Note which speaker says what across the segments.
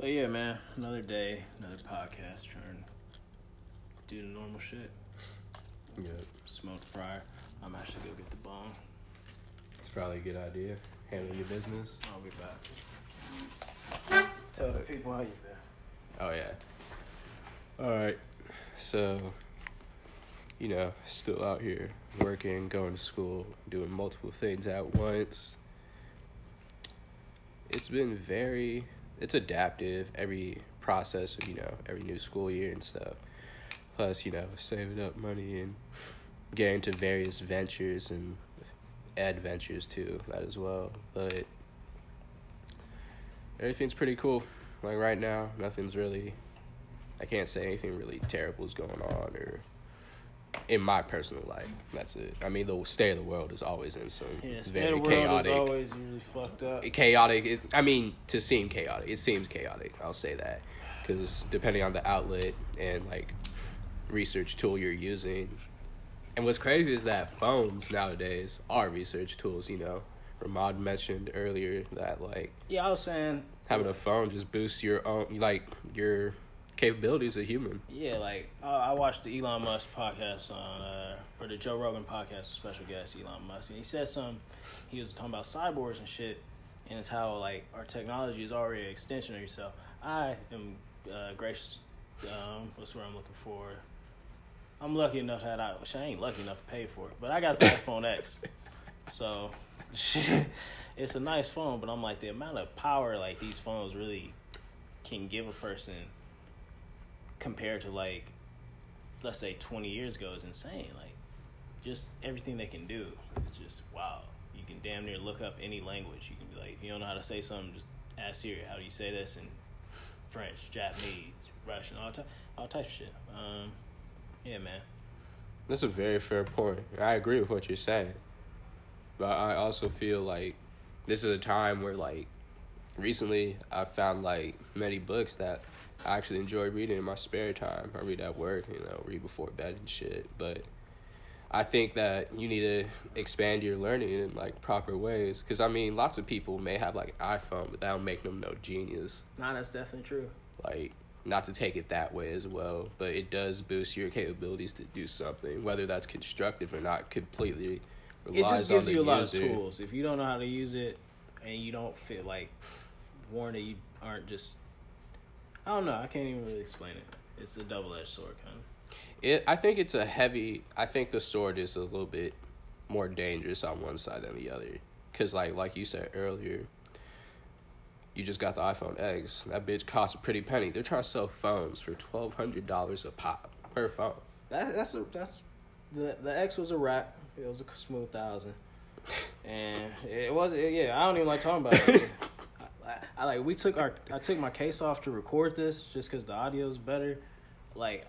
Speaker 1: But yeah, man, another day, another podcast, trying to do the normal shit.
Speaker 2: Yeah,
Speaker 1: Smoke the fryer. I'm actually go get the bong.
Speaker 2: it's probably a good idea. Handle your business.
Speaker 1: I'll be back. Tell the people how you been.
Speaker 2: Oh yeah. All right. So, you know, still out here working, going to school, doing multiple things at once. It's been very it's adaptive every process of, you know, every new school year and stuff. Plus, you know, saving up money and getting to various ventures and adventures too, that as well. But everything's pretty cool. Like right now, nothing's really. I can't say anything really terrible is going on, or in my personal life. That's it. I mean, the state of the world is always in some
Speaker 1: Yeah, state
Speaker 2: very
Speaker 1: of the world
Speaker 2: chaotic.
Speaker 1: is always really fucked up.
Speaker 2: chaotic. It, I mean, to seem chaotic, it seems chaotic. I'll say that because depending on the outlet and like research tool you're using, and what's crazy is that phones nowadays are research tools. You know, Ramad mentioned earlier that like
Speaker 1: Yeah, I was saying.
Speaker 2: having a phone just boosts your own like your capabilities of human.
Speaker 1: Yeah, like uh, I watched the Elon Musk podcast on, uh, or the Joe Rogan podcast with special guest Elon Musk, and he said some. He was talking about cyborgs and shit, and it's how like our technology is already an extension of yourself. I am uh, gracious. Um, what's what I'm looking for? I'm lucky enough that I, which I ain't lucky enough to pay for it, but I got the iPhone X, so shit, it's a nice phone. But I'm like the amount of power like these phones really can give a person compared to like let's say 20 years ago is insane. Like just everything they can do is just wow you can damn near look up any language. You can be like if you don't know how to say something just ask Siri how do you say this in French Japanese Russian all, ty- all types of shit. Um yeah man.
Speaker 2: That's a very fair point. I agree with what you're saying. But I also feel like this is a time where like recently I found like many books that I actually enjoy reading in my spare time. I read at work, you know, read before bed and shit. But I think that you need to expand your learning in like proper ways. Because I mean, lots of people may have like an iPhone, but that don't make them no genius.
Speaker 1: nah that's definitely true
Speaker 2: Like, not to take it that way as well, but it does boost your capabilities to do something, whether that's constructive or not. Completely
Speaker 1: it just
Speaker 2: on
Speaker 1: gives
Speaker 2: the
Speaker 1: you a lot of tools if you don't know how to use it and you don't feel like warned that you aren't just I don't know I can't even really explain it it's a double-edged sword kind of
Speaker 2: It, I think it's a heavy. I think the sword is a little bit more dangerous on one side than the other, because like like you said earlier, you just got the iPhone X. That bitch costs a pretty penny. They're trying to sell phones for twelve hundred dollars a pop per phone.
Speaker 1: That, that's a, that's the the X was a wrap. It was a smooth thousand, and it was yeah. I don't even like talking about it. I, like we took our I took my case off to record this just because the audio is better. Like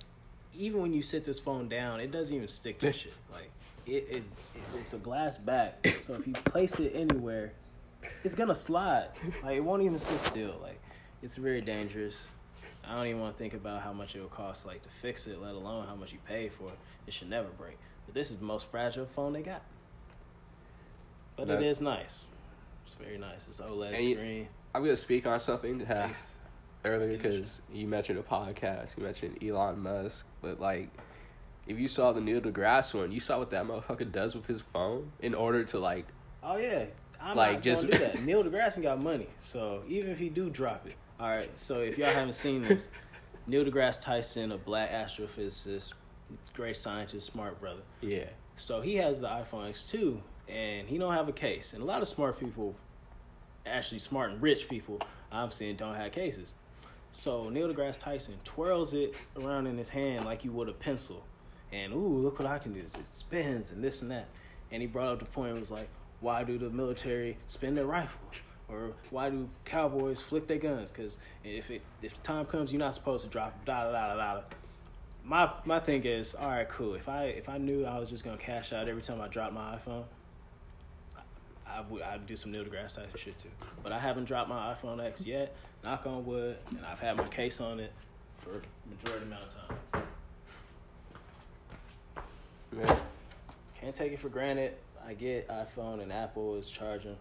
Speaker 1: even when you sit this phone down, it doesn't even stick to shit. Like it, it's, it's it's a glass back, so if you place it anywhere, it's gonna slide. Like it won't even sit still. Like it's very dangerous. I don't even want to think about how much it would cost like to fix it, let alone how much you pay for it. It should never break. But this is the most fragile phone they got. But
Speaker 2: That-
Speaker 1: it is nice. It's very nice. It's OLED
Speaker 2: And you-
Speaker 1: screen.
Speaker 2: I'm gonna speak on something that
Speaker 1: Case.
Speaker 2: earlier because you mentioned a podcast, you mentioned Elon Musk, but like, if you saw the Neil deGrasse one, you saw what that motherfucker does with his phone in order to like,
Speaker 1: Oh yeah, I'm
Speaker 2: Like, just-
Speaker 1: do that. Neil deGrasse got money, so even if he do drop it, all right. So if y'all haven't seen this, Neil deGrasse Tyson, a black astrophysicist, great scientist, smart brother.
Speaker 2: yeah,
Speaker 1: So he has the iPhone X2, and he don't have a case. And a lot of smart people, actually smart and rich people, I'm seeing don't have cases. So Neil deGrasse Tyson twirls it around in his hand like you would a pencil, and ooh, look what I can do! It spins and this and that. And he brought up the point. It was like, why do the military spin their rifles? Or why do cowboys flick their guns? Because if it if the time comes, you're not supposed to drop da da da da da my my thing is, all right, cool. If I if I knew I was just gonna cash out every time I dropped my iPhone, I, would I'd do some Neil deGrasse Tyson shit too. But I haven't dropped my iPhone X yet. Knock on wood, and I've had my case on it for majority amount of time.
Speaker 2: yeah.
Speaker 1: Can't take it for granted. I get iPhone and Apple is charging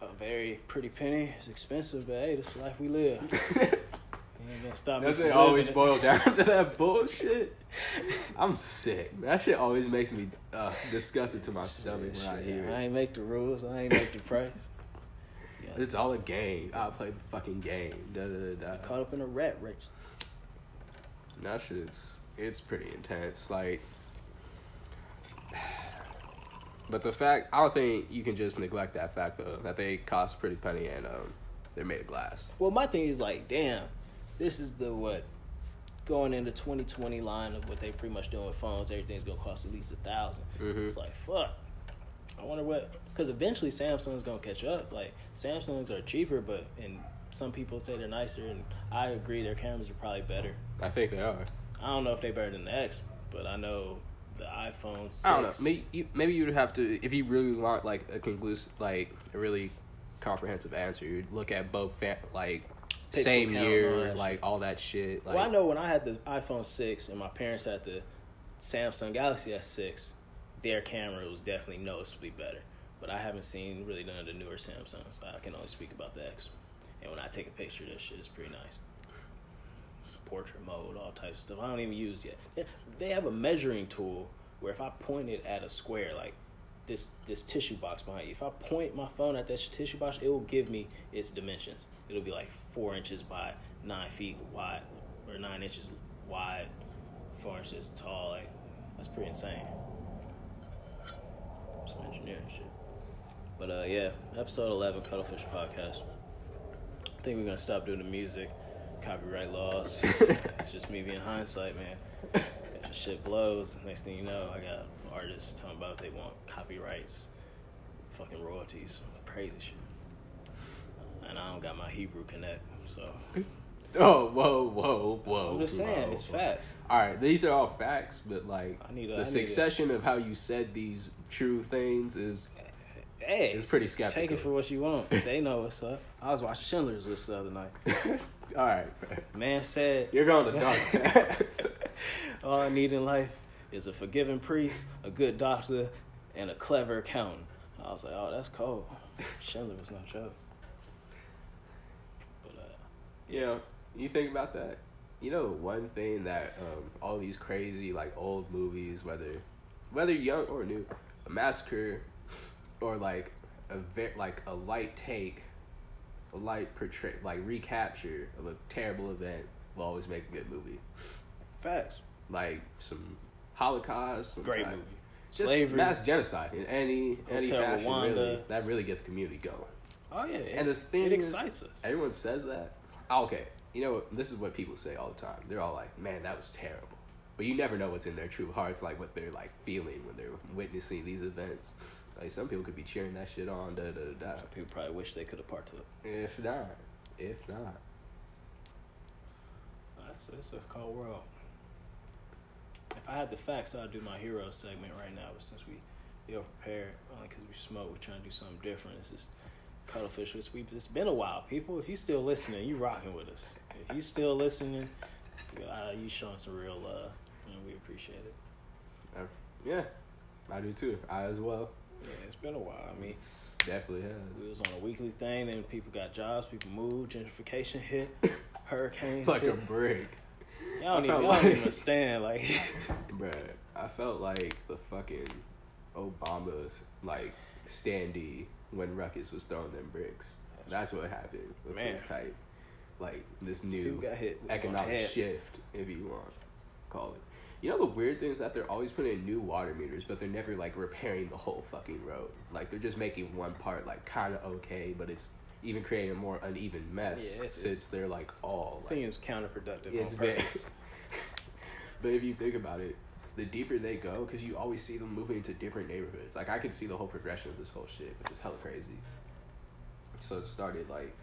Speaker 1: a very pretty penny. It's expensive, but hey, this is the life we live. Ain't stop
Speaker 2: Doesn't
Speaker 1: from
Speaker 2: it always boil down to that bullshit? I'm sick. That shit always makes me uh, disgusted to my stomach when I hear
Speaker 1: I
Speaker 2: it.
Speaker 1: ain't make the rules. I ain't make the price. Yeah.
Speaker 2: It's all a game. I play the fucking game. Da, da, da, da.
Speaker 1: Caught up in a rat race.
Speaker 2: That shit's it's pretty intense. Like, but the fact I don't think you can just neglect that fact though that they cost pretty penny and um they're made of glass.
Speaker 1: Well, my thing is like, damn, this is the what going into 2020 line of what they pretty much doing with phones. Everything's gonna cost at least a 1000
Speaker 2: Mhm.
Speaker 1: It's like fuck. I wonder what because eventually Samsung's gonna catch up. Like Samsungs are cheaper, but and some people say they're nicer, and I agree their cameras are probably better.
Speaker 2: I think they are.
Speaker 1: I don't know if they're better than the X, but I know the iPhone. 6,
Speaker 2: I don't know. Maybe you, maybe you would have to if you really want like a conclusive, like a really comprehensive answer. You'd look at both fa- like
Speaker 1: Pixel
Speaker 2: same
Speaker 1: count and all
Speaker 2: year, like all that shit. Like,
Speaker 1: well, I know when I had the iPhone six and my parents had the Samsung Galaxy S six, their camera was definitely noticeably better. But I haven't seen really none of the newer Samsungs. I can only speak about the X. And when I take a picture, that shit is pretty nice. Portrait mode, all types of stuff. I don't even use yet. They- They have a measuring tool where if I point it at a square, like this this tissue box behind you, if I point my phone at that tissue box, it will give me its dimensions. It'll be like four inches by nine feet wide, or nine inches wide, four inches tall. Like that's pretty insane. Some engineering shit. But uh, yeah, episode eleven, Cuttlefish podcast. I think we're gonna stop doing the music, copyright laws. it's just me being hindsight, man. If the shit blows, next thing you know, I got artists talking about they want copyrights, fucking royalties, crazy shit. And I don't got my Hebrew connect, so
Speaker 2: Oh, whoa, whoa, whoa!
Speaker 1: I'm just saying
Speaker 2: whoa,
Speaker 1: it's facts.
Speaker 2: All right, these are all facts, but like
Speaker 1: I need a-
Speaker 2: the
Speaker 1: I
Speaker 2: succession of how you said these true things is
Speaker 1: Hey,
Speaker 2: it's pretty skeptical.
Speaker 1: take it for what you want. They know what's up. I was watching Schindler's List the other night.
Speaker 2: all right,
Speaker 1: Man said,
Speaker 2: you're going to dark.
Speaker 1: All I need in life is a forgiving priest, a good doctor, and a clever accountant. I was like, oh, that's cold. Schindler was no joke.
Speaker 2: You know, you think about that. You know, one thing that um, all these crazy like old movies, whether whether young or new, a massacre or like a ve- like a light take, a light portray like recapture of a terrible event will always make a good movie.
Speaker 1: facts.
Speaker 2: Like some Holocaust, some
Speaker 1: Great
Speaker 2: type-
Speaker 1: movie.
Speaker 2: just
Speaker 1: Slavery.
Speaker 2: mass genocide in any any
Speaker 1: Hotel
Speaker 2: fashion.
Speaker 1: Rwanda.
Speaker 2: Really, that really gets the community going.
Speaker 1: Oh yeah,
Speaker 2: And the thing
Speaker 1: it
Speaker 2: is-
Speaker 1: excites us.
Speaker 2: Everyone says that. Oh, okay, you know this is what people say all the time. They're all like, "Man, that was terrible," but you never know what's in their true hearts, like what they're like feeling when they're witnessing these events. Like some people could be cheering that shit on. Da da da. da.
Speaker 1: People probably wish they could have partook.
Speaker 2: If not, if not,
Speaker 1: That's it's a cold world. If I had the facts, I'd do my hero segment right now. But since we ill prepared, only because we smoke, we're trying to do something different. This is Cuttlefish. We, it's been a while, people. If you still listening, you rocking with us. If you still listening, uh, you showing some real love, and we appreciate it.
Speaker 2: Yeah, I do too. I as well.
Speaker 1: Yeah, it's been a while. I mean,
Speaker 2: Definitely has.
Speaker 1: we was on a weekly thing, then people got jobs, people moved, gentrification hit, hurricanes.
Speaker 2: like a brick.
Speaker 1: y'all don't even, y'all don't even understand. Like,
Speaker 2: Bruh, I felt like the fucking Obama's like standee when Ruckus was throwing them bricks. That's what happened with
Speaker 1: Man.
Speaker 2: this type, like this new
Speaker 1: got hit with one
Speaker 2: economic shift, if you want to call it. You know the weird thing is that they're always putting in new water meters, but they're never like repairing the whole fucking road. Like they're just making one part like kind of okay, but it's even creating a more uneven mess
Speaker 1: Yeah, it's-
Speaker 2: since
Speaker 1: it's-
Speaker 2: they're like all like,
Speaker 1: Seems counterproductive
Speaker 2: it's
Speaker 1: on
Speaker 2: very. but if you think about it, the deeper they go, because you always see them moving into different neighborhoods. Like I could see the whole progression of this whole shit, which is hella crazy. So it started like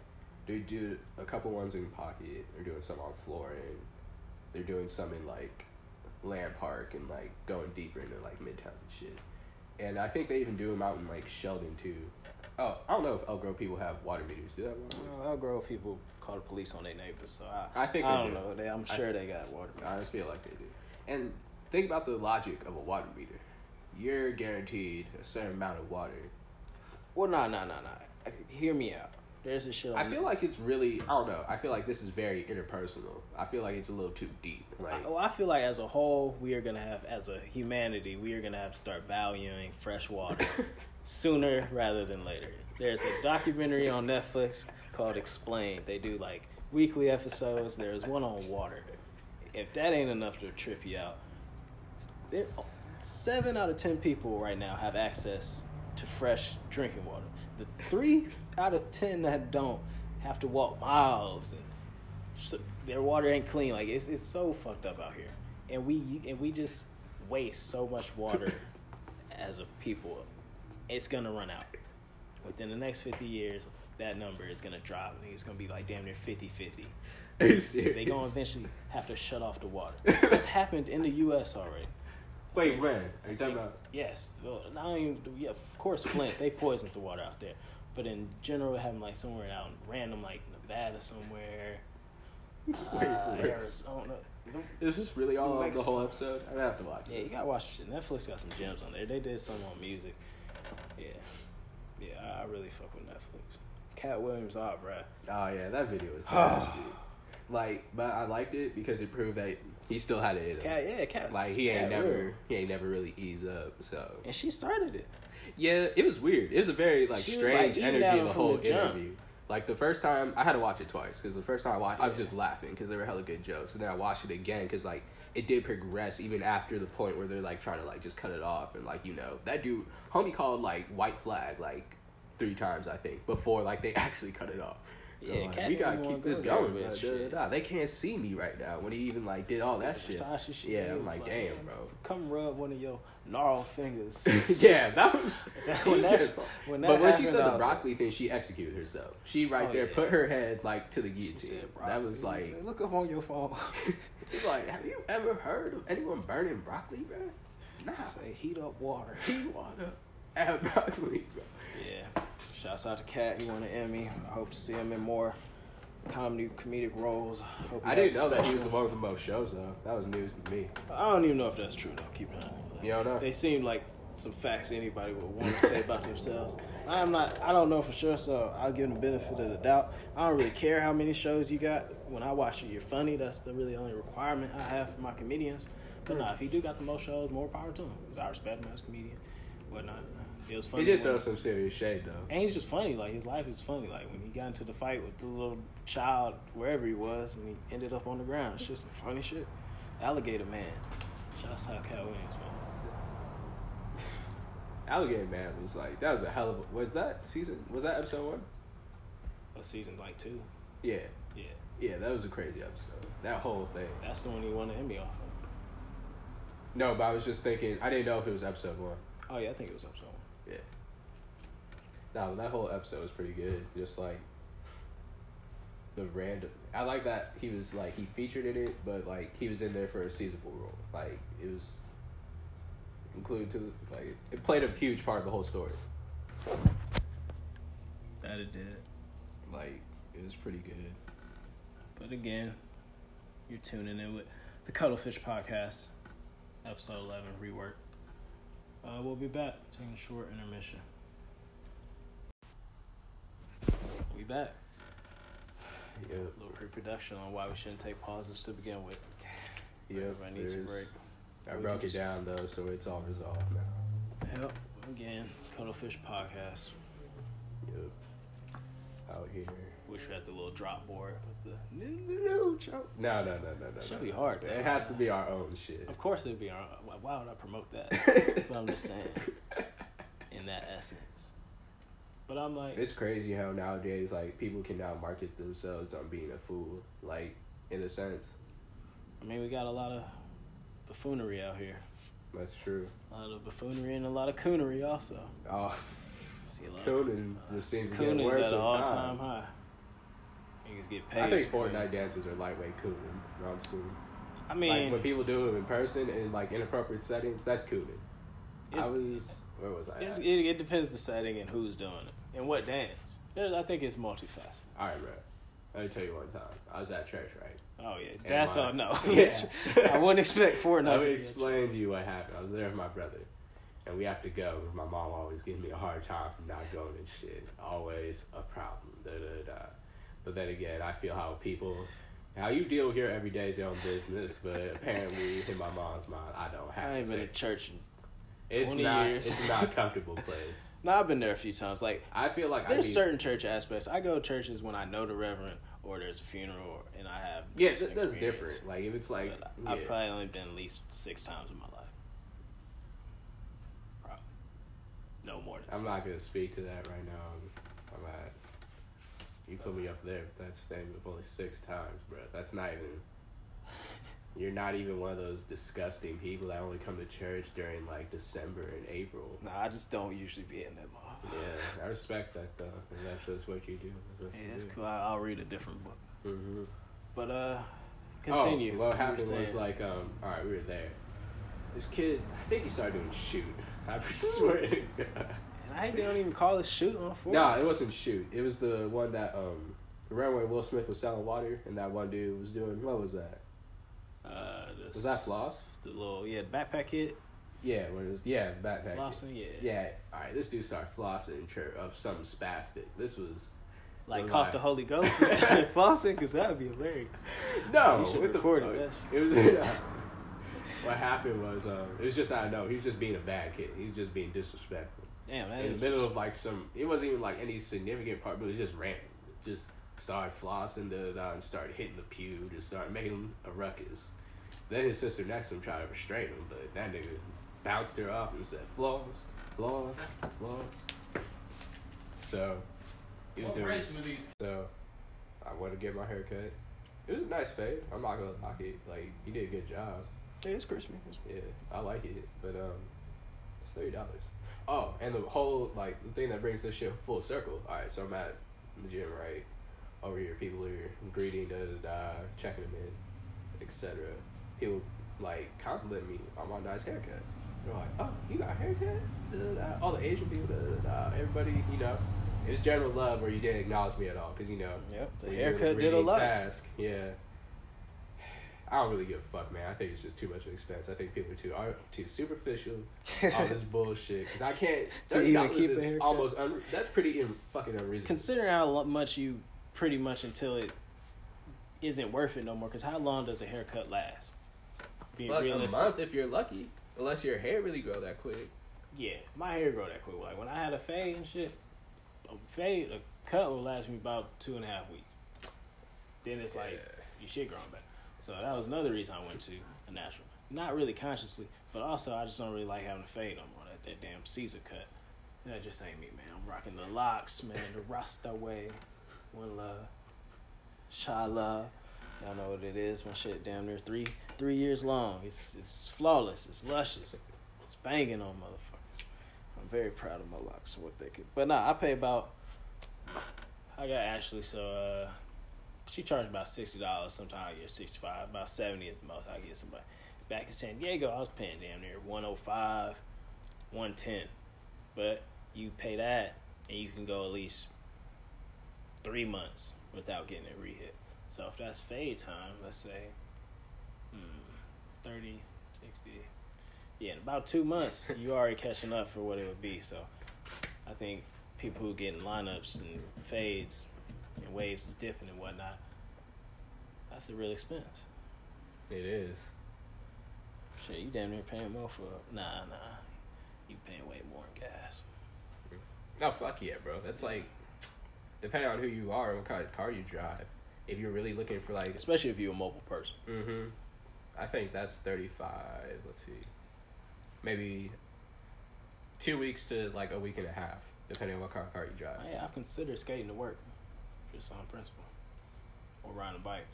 Speaker 2: they do a couple ones in Pocket. They're doing some on Florin. They're doing some in like Land Park and like going deeper into like Midtown and shit. And I think they even do them out in like Sheldon too. Oh, I don't know if Elk Grove people have water meters. Do they have water meters?
Speaker 1: Elk Grove people call the police on their neighbors, so I,
Speaker 2: I think
Speaker 1: I
Speaker 2: they
Speaker 1: don't
Speaker 2: do.
Speaker 1: know. They, I'm sure they got water. meters.
Speaker 2: I just feel like they do. And think about the logic of a water meter. You're guaranteed a certain amount of water.
Speaker 1: Well, no, no, no, no. hear me out. There's a shit. On
Speaker 2: I feel like it's really. I don't know. I feel like this is very interpersonal. I feel like it's a little too deep. Like,
Speaker 1: I, well, I feel like as a whole, we are gonna have, as a humanity, we are gonna have to start valuing fresh water sooner rather than later. There's a documentary on Netflix called Explained. They do like weekly episodes. There's one on water. If that ain't enough to trip you out, there, seven out of ten people right now have access to fresh drinking water. The three out of ten that don't have to walk miles and their water ain't clean. Like it's it's so fucked up out here, and we and we just waste so much water as a people. It's gonna run out within the next fifty years. That number is gonna drop. I think it's gonna be like damn near 50-50.
Speaker 2: They're?
Speaker 1: They gonna eventually have to shut off the water. It's happened in the U.S. already.
Speaker 2: Wait, when? Are you talking about?
Speaker 1: Yes, well, not even yeah, of course Flint. They poisoned the water out there, but in general, it happened like somewhere out in random like Nevada somewhere,
Speaker 2: Wait,
Speaker 1: uh,
Speaker 2: wait.
Speaker 1: Arizona.
Speaker 2: Is this really all of the whole episode? I have to watch it.
Speaker 1: Yeah, you gotta watch the shit. Netflix got some gems on there. They did some on music. Yeah, yeah, I, I really fuck with Netflix. Katt Williams, ah, bruh.
Speaker 2: Oh yeah, that video was nasty. like, but I liked it because it proved that he still had it in him.
Speaker 1: Katt, yeah, Katt.
Speaker 2: Like he ain't never,
Speaker 1: real.
Speaker 2: he ain't never really eased up. So
Speaker 1: And she started it.
Speaker 2: yeah, it was weird. It was a very like
Speaker 1: She
Speaker 2: strange
Speaker 1: like,
Speaker 2: energy the whole
Speaker 1: the
Speaker 2: interview. Like the first time, I had to watch it twice because the first time I watched, I was just laughing because there were hella good jokes, and then I watched it again because like it did progress even after the point where they're like trying to like just cut it off and like you know that dude, homie called like white flag like three times I think before like they actually cut it off. So,
Speaker 1: Yeah,
Speaker 2: like,
Speaker 1: Katt
Speaker 2: we gotta keep
Speaker 1: wanna
Speaker 2: this going.
Speaker 1: with
Speaker 2: bro.
Speaker 1: shit.
Speaker 2: Da, da, da. They can't see me right now when he even like did all that shit.
Speaker 1: Versace shit.
Speaker 2: Yeah, I'm
Speaker 1: was
Speaker 2: like, damn, bro.
Speaker 1: Come rub one of your gnarled fingers.
Speaker 2: yeah, that was.
Speaker 1: That-
Speaker 2: was
Speaker 1: when that-
Speaker 2: good.
Speaker 1: when that
Speaker 2: but when she said the
Speaker 1: was
Speaker 2: broccoli thing, she executed herself. She right
Speaker 1: Oh,
Speaker 2: there
Speaker 1: yeah.
Speaker 2: put her head like to the
Speaker 1: She
Speaker 2: guillotine. that was like,
Speaker 1: said, look up on your phone.
Speaker 2: it's like, have you ever heard of anyone burning broccoli, bro? Nah,
Speaker 1: Say heat up water.
Speaker 2: he wanna add broccoli, bro.
Speaker 1: Yeah. Shouts out to Katt. He won an Emmy. I hope to see him in more comedy comedic roles. Hope
Speaker 2: I didn't know that he was the one with the most shows though. That was news to me.
Speaker 1: I don't even know if that's true though. Keep it on.
Speaker 2: You don't know?
Speaker 1: They seem like some facts anybody would want to say about themselves. I'm not. I don't know for sure, so I'll give them the benefit of the doubt. I don't really care how many shows you got. When I watch you, you're funny. That's the really only requirement I have for my comedians. But hmm. nah, if he do got the most shows, more power to him. 'Cause I respect him as a comedian, whatnot. It was funny.
Speaker 2: He did throw some serious shade though.
Speaker 1: and he's just funny. Like his life is funny. Like when he got into the fight with the little child wherever he was, and he ended up on the ground. It's just some funny shit. Alligator man. Shouts out Katt Williams, man.
Speaker 2: Alligator Man was like that was a hell of a was that season was that episode one?
Speaker 1: A season like two.
Speaker 2: Yeah.
Speaker 1: Yeah,
Speaker 2: Yeah, that was a crazy episode. That whole thing.
Speaker 1: that's the one he won the Emmy off of.
Speaker 2: No, but I was just thinking I didn't know if it was episode one.
Speaker 1: Oh yeah, I think it was episode one.
Speaker 2: Yeah. No, that whole episode was pretty good. Just like the random. I like that he was like he featured in it, but like he was in there for a seasonal role. Like it was included to like it played a huge part of the whole story.
Speaker 1: That it did.
Speaker 2: Like it was pretty good.
Speaker 1: But again, you're tuning in with the Cuttlefish Podcast, episode 11, rework. Uh, we'll be back. Taking a short intermission. We back.
Speaker 2: Yeah.
Speaker 1: A little reproduction on why we shouldn't take pauses to begin with.
Speaker 2: Yep.
Speaker 1: Everybody needs a break.
Speaker 2: I
Speaker 1: We
Speaker 2: broke it down though, so it's all resolved now.
Speaker 1: Yep. Again, Cuttlefish Podcast.
Speaker 2: Yep. Out here.
Speaker 1: Wish we had the little drop board with the no joke.
Speaker 2: No, no, no, no, no.
Speaker 1: Should
Speaker 2: no,
Speaker 1: be
Speaker 2: no.
Speaker 1: hard, though.
Speaker 2: It has to be our own shit.
Speaker 1: Of course, it'd be our. Why would I promote that? but I'm just saying, in that essence. But I'm like,
Speaker 2: It's crazy how nowadays like people can now market themselves on being a fool, like in a sense.
Speaker 1: I mean, we got a lot of buffoonery out here.
Speaker 2: That's true.
Speaker 1: A lot of buffoonery and a lot of coonery also.
Speaker 2: Oh,
Speaker 1: See a lot
Speaker 2: Cooning just seems to get worse
Speaker 1: at all-time
Speaker 2: time.
Speaker 1: high. Niggas get paid.
Speaker 2: I think
Speaker 1: to.
Speaker 2: Fortnite dances are lightweight cooning. Honestly,
Speaker 1: I mean,
Speaker 2: like when people do it in person in like inappropriate settings, that's cooning. I was where was I?
Speaker 1: It, it depends the setting and who's doing it and what dance. I think it's multifaceted.
Speaker 2: All right, bro. Let me tell you one time. I was at church, right?
Speaker 1: Oh yeah,
Speaker 2: And
Speaker 1: that's all. No,
Speaker 2: Yeah.
Speaker 1: I wouldn't expect Fortnite.
Speaker 2: Let
Speaker 1: to
Speaker 2: me
Speaker 1: be
Speaker 2: explain to you what happened. I was there with my brother, and we have to go. My mom always gives me a hard time for not going and shit. Always a problem. Da, da, da. But then again, I feel how people, how you deal here every day is your own business. But apparently, in my mom's mind, I don't have.
Speaker 1: I ain't been to church. In,
Speaker 2: It's
Speaker 1: 20
Speaker 2: not.
Speaker 1: years.
Speaker 2: It's not a comfortable place.
Speaker 1: no, I've been there a few times. Like
Speaker 2: I feel like I
Speaker 1: there's
Speaker 2: need,
Speaker 1: certain church aspects. I go to churches when I know the reverend or there's a funeral and I have
Speaker 2: Yeah, that, that's different. Like if it's like, yeah.
Speaker 1: I've probably only been at least six times in my life. Probably. No more
Speaker 2: I'm
Speaker 1: six.
Speaker 2: not gonna speak to that right now. I'm, I'm at. You put me up there with that statement of only six times, bro. That's not even. You're not even one of those disgusting people that only come to church during like December and April.
Speaker 1: Nah, I just don't usually be in that mall.
Speaker 2: Yeah, I respect that though. And that's just what you do. That's what
Speaker 1: Yeah, it's
Speaker 2: do.
Speaker 1: cool. I, I'll read a different book.
Speaker 2: Mm-hmm.
Speaker 1: But uh, continue.
Speaker 2: Oh, what
Speaker 1: You
Speaker 2: happened was like, um, all right, we were there. This kid, I think he started doing shoot. I swear to God.
Speaker 1: And I they don't even call it shoot on four.
Speaker 2: No, it wasn't shoot. It was the one that um remember when Will Smith was selling water and that one dude was doing what was that?
Speaker 1: Uh, this,
Speaker 2: Was that floss?
Speaker 1: The little yeah backpack kid
Speaker 2: Yeah, when it was yeah, backpack.
Speaker 1: flossing. Yeah.
Speaker 2: Yeah, alright, this dude started flossing in church of something spastic. This was
Speaker 1: Like
Speaker 2: was
Speaker 1: caught the Holy Ghost and started flossing because that would be hilarious.
Speaker 2: No,
Speaker 1: You should
Speaker 2: what the
Speaker 1: record
Speaker 2: fuck?
Speaker 1: that
Speaker 2: It was what happened was um it was just I don't know, he was just being a bad kid. He was just being disrespectful.
Speaker 1: Damn, that
Speaker 2: in
Speaker 1: is
Speaker 2: the middle of like some it wasn't even like any significant part, but it was just random. Just started flossing da, da, da, and started hitting the pew, just started making a ruckus. Then his sister next to him tried to restrain him, but that nigga bounced her off and said, Floss, floss, floss. So he was doing so I went to get my hair cut. It was a nice fade. I'm not gonna knock it. Like he did a good job.
Speaker 1: Yeah, it's crispy.
Speaker 2: Yeah, I like it, but um, it's thirty dollars. Oh, and the whole like the thing that brings this shit full circle. All right, so I'm at the gym, right? Over here, people are greeting, da da da, checking them in, etc. People like compliment me on my nice haircut. They're like, "Oh, you got a haircut?" Da, da, da. All the Asian people, da, da, da. everybody, you know. It was general love where you didn't acknowledge me at all, because you know.
Speaker 1: Yep, the
Speaker 2: when you're doing
Speaker 1: haircut did a lot.
Speaker 2: Task, yeah. I don't really give a fuck, man. I think it's just too much of an expense. I think people are too are too superficial. all this bullshit. Because I can't.
Speaker 1: To even keep
Speaker 2: is almost un, that's pretty in, fucking unreasonable.
Speaker 1: Considering how much you pretty much until it isn't worth it no more. Because how long does a haircut last? Being
Speaker 2: Like a month if you're lucky, unless your hair really grow that quick.
Speaker 1: Yeah, my hair grow that quick. Like when I had a fade and shit, a fade, a cut will last me about two and a half weeks. Then it's like
Speaker 2: Yeah.
Speaker 1: your shit growing back. So that was another reason I went to a natural. Not really consciously, but also I just don't really like having a fade no more. That, that damn Caesar cut. That just ain't me, man. I'm rocking the locks, man. The Rasta way. One love. Shala. Y'all know what it is. My shit damn near three three years long. It's it's flawless. It's luscious. It's banging on motherfuckers. I'm very proud of my locks and what they could. But nah, I pay about. I got Ashley, so uh, she charged about sixty dollars. Sometimes I get sixty five. About seventy is the most I get somebody. Back in San Diego, I was paying damn near one oh five, one ten. But you pay that, and you can go at least three months without getting it re-hit. So if that's fade time, let's say hmm, 30, 60, yeah, in about two months, you already catching up for what it would be. So I think people who get in lineups and fades and waves is dipping and whatnot, that's a real expense.
Speaker 2: It is.
Speaker 1: Shit, you damn near paying more for nah, nah. You paying way more in gas.
Speaker 2: No, fuck yeah, bro. That's like, depending on who you are and what kind of car you drive. If you're really looking for like,
Speaker 1: Especially if you're a mobile person.
Speaker 2: mm-hmm, I think that's thirty five. Let's see, maybe two weeks to like a week and a half, depending on what kind of car you drive.
Speaker 1: Yeah, I've considered skating to work, just on principle, or riding a bike.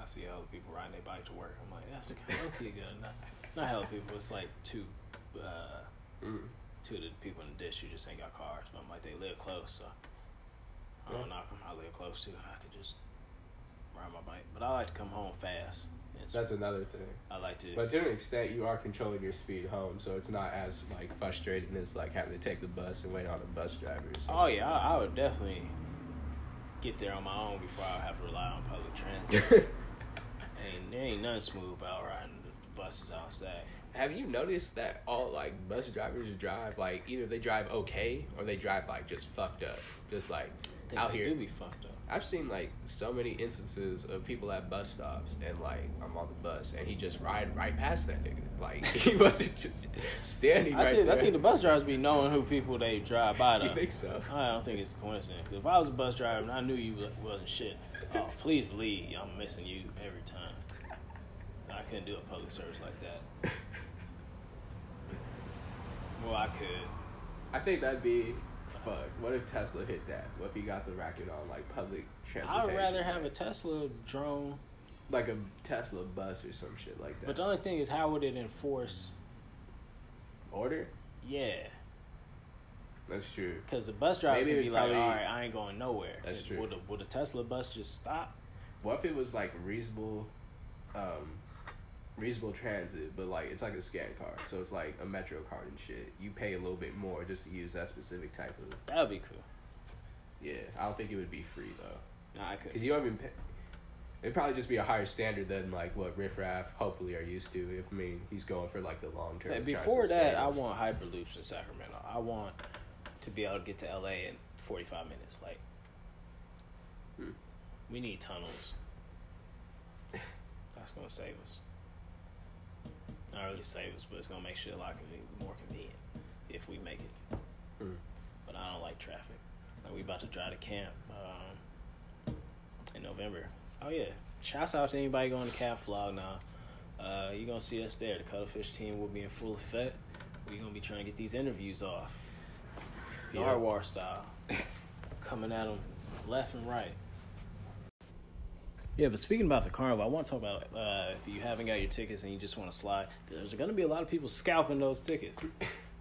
Speaker 1: I see other people riding their bike to work. I'm like, that's kind of okay, good. Not, not hella people. It's like two, uh,
Speaker 2: Mm.
Speaker 1: two of the people in the dish who just ain't got cars. But I'm like, they live close, so I don't
Speaker 2: Yeah.
Speaker 1: knock them. I live close too. I could just ride my bike. But I like to come home fast. And so
Speaker 2: That's another thing.
Speaker 1: I like to.
Speaker 2: But to an extent, you are controlling your speed home, so it's not as like frustrating as like having to take the bus and wait on a bus driver. Or something.
Speaker 1: Oh yeah, I, I would definitely get there on my own before I have to rely on public transit. ain't there ain't nothing smooth about riding the buses outside.
Speaker 2: have you noticed that all like bus drivers drive like either they drive okay or they drive like just fucked up, just like out
Speaker 1: they
Speaker 2: here.
Speaker 1: do be fucked up.
Speaker 2: I've seen like so many instances of people at bus stops and like I'm on the bus and he just ride right past that nigga. Like he wasn't just standing
Speaker 1: I
Speaker 2: right
Speaker 1: think
Speaker 2: there.
Speaker 1: I think the bus drivers be knowing who people they drive by. Though.
Speaker 2: You think so?
Speaker 1: I don't think it's a coincidence. if I was a bus driver and I knew you wasn't shit, oh please believe I'm missing you every time. I couldn't do a public service like that. Well, I could.
Speaker 2: I think that'd be fuck. What if Tesla hit that? What if he got the racket on like public transportation?
Speaker 1: I'd rather have a Tesla drone.
Speaker 2: like a Tesla bus or some shit like that.
Speaker 1: But the only thing is, how would it enforce?
Speaker 2: order?
Speaker 1: Yeah,
Speaker 2: That's true.
Speaker 1: because the bus driver
Speaker 2: Maybe
Speaker 1: could be like, "All right, I ain't going nowhere."
Speaker 2: That's true.
Speaker 1: Would a, would a Tesla bus just stop?
Speaker 2: What if it was like reasonable, um, reasonable transit, but like it's like a scan card, so it's like a Metro card and shit. You pay a little bit more just to use that specific type of.
Speaker 1: That would be cool.
Speaker 2: Yeah, I don't think it would be free though,
Speaker 1: Nah, I could.
Speaker 2: because you don't even pay. It'd probably just be a higher standard than like what Riff Raff hopefully are used to. If I mean he's going for like the long term.
Speaker 1: Hey, Before that, I want hyperloops in Sacramento. I want to be able to get to LA in 45 minutes. Like,
Speaker 2: Hmm.
Speaker 1: we need tunnels. That's gonna save us. Not really save us, but it's gonna make shit a lot more convenient if we make it.
Speaker 2: Hmm.
Speaker 1: But I don't like traffic. Like we about to drive to camp um, in November. Oh yeah! Shouts out to anybody going to Camp Flog Gnaw. Uh, you're gonna see us there. The Cuttlefish team will be in full effect. We're gonna be trying to get these interviews off,
Speaker 2: Yeah.
Speaker 1: Narwhal style, coming at them left and right. Yeah, but speaking about the carnival, I want to talk about uh, if you haven't got your tickets and you just want to slide. There's going to be a lot of people scalping those tickets.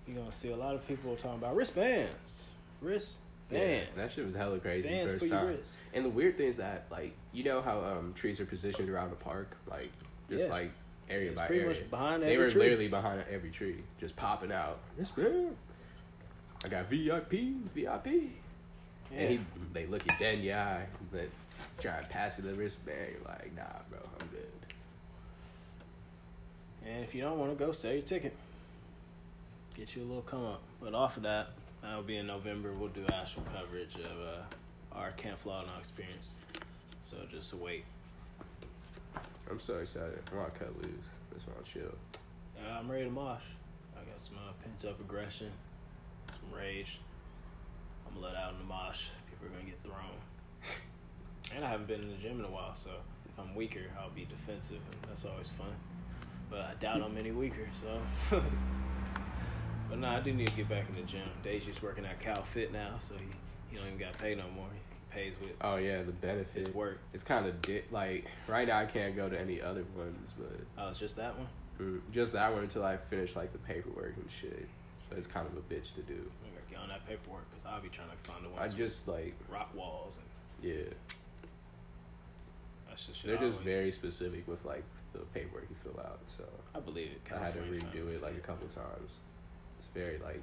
Speaker 1: You're going to see a lot of people talking about wristbands, wristbands.
Speaker 2: Yeah, that shit was hella crazy first time. And the weird thing is that, like, you know how um, trees are positioned around the park, like just
Speaker 1: Yeah.
Speaker 2: like area
Speaker 1: It's
Speaker 2: by
Speaker 1: pretty
Speaker 2: area.
Speaker 1: much behind
Speaker 2: they were
Speaker 1: tree.
Speaker 2: literally behind every tree, just popping out. Man, I got VIP, VIP.
Speaker 1: Yeah.
Speaker 2: And he, they look at dead in but try and pass you the wristband. You're like, nah, bro, I'm good.
Speaker 1: And if you don't want to go, sell your ticket. Get you a little come up. But off of that, that'll be in November. We'll do actual coverage of uh, our Camp Flog Gnaw experience. So just wait.
Speaker 2: I'm so excited. I want to cut loose. Just want to chill.
Speaker 1: Uh, I'm ready to mosh. I got some uh, pent up aggression, some rage. I'm let out in the mosh. People are gonna get thrown. And I haven't been in the gym in a while, so if I'm weaker, I'll be defensive, and that's always fun. But I doubt I'm any weaker, so. but nah, I do need to get back in the gym. Deji's working at Cal Fit now, so he, he don't even got paid no more. He pays with
Speaker 2: Oh yeah, the benefit.
Speaker 1: his work.
Speaker 2: It's kind of di- like right now I can't go to any other ones, but
Speaker 1: Oh, it's just that one.
Speaker 2: mm, just that one until I finish like the paperwork and shit. So it's kind of a bitch to do.
Speaker 1: I'm gonna get on that paperwork because I'll be trying to find the ones.
Speaker 2: I just like
Speaker 1: rock walls and
Speaker 2: yeah,
Speaker 1: that's just
Speaker 2: they're just
Speaker 1: always-
Speaker 2: very specific with like the paperwork you fill out. So
Speaker 1: I believe it.
Speaker 2: I had to redo it like a couple times. It's very like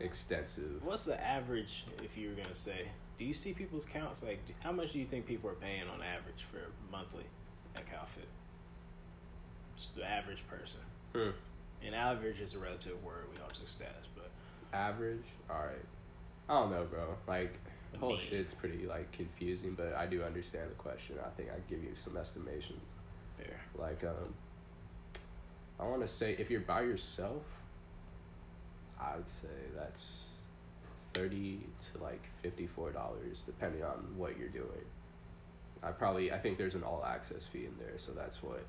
Speaker 2: extensive.
Speaker 1: What's the average, if you were gonna say? Do you see people's counts? Like, how much do you think people are paying on average for monthly at CalFit? Just the average person.
Speaker 2: Hmm.
Speaker 1: And average is a relative word. We don't take stats, but
Speaker 2: Average, all right. I don't know, bro. Like the whole
Speaker 1: mean.
Speaker 2: shit's pretty like confusing, but I do understand the question. I think I give you some estimations.
Speaker 1: fair.
Speaker 2: Like, um, I want to say if you're by yourself, I would say that's thirty to like fifty-four dollars, depending on what you're doing. I probably I think there's an all access fee in there, so that's what